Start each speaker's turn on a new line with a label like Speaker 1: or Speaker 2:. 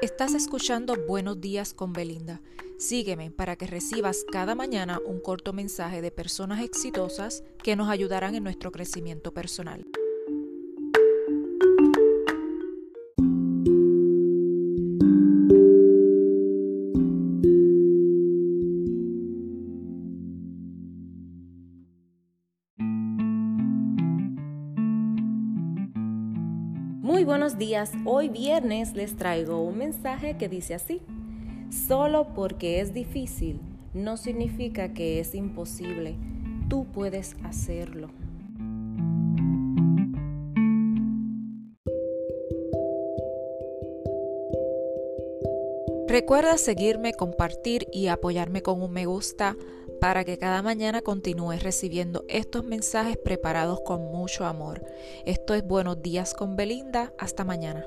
Speaker 1: Estás escuchando Buenos días con Belinda. Sígueme para que recibas cada mañana un corto mensaje de personas exitosas que nos ayudarán en nuestro crecimiento personal.
Speaker 2: Muy buenos días, hoy viernes les traigo un mensaje que dice así, solo porque es difícil no significa que es imposible, tú puedes hacerlo.
Speaker 1: Recuerda seguirme, compartir y apoyarme con un me gusta para que cada mañana continúes recibiendo estos mensajes preparados con mucho amor. Esto es Buenos días con Belinda. Hasta mañana.